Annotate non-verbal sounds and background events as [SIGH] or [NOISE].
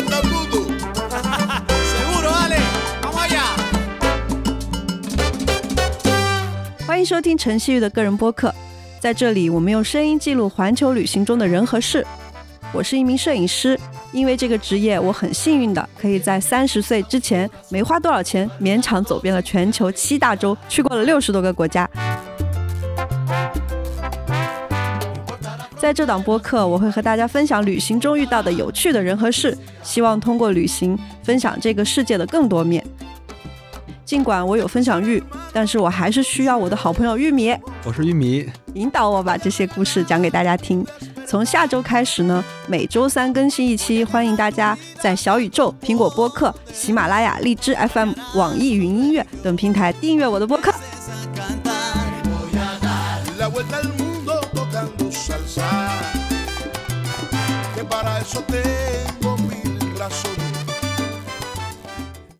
[LAUGHS] 欢迎收听陈希玉的个人播客。在这里我们用声音记录环球旅行中的人和事。我是一名摄影师。因为这个职业我很幸运的可以在三十岁之前没花多少钱勉强走遍了全球七大洲去过了六十多个国家。在这档播客，我会和大家分享旅行中遇到的有趣的人和事，希望通过旅行分享这个世界的更多面。尽管我有分享欲，但是我还是需要我的好朋友玉米，我是玉米，引导我把这些故事讲给大家听。从下周开始呢，每周三更新一期，欢迎大家在小宇宙、苹果播客、喜马拉雅、荔枝 FM、网易云音乐等平台订阅我的播客。Para eso tengo mil razones.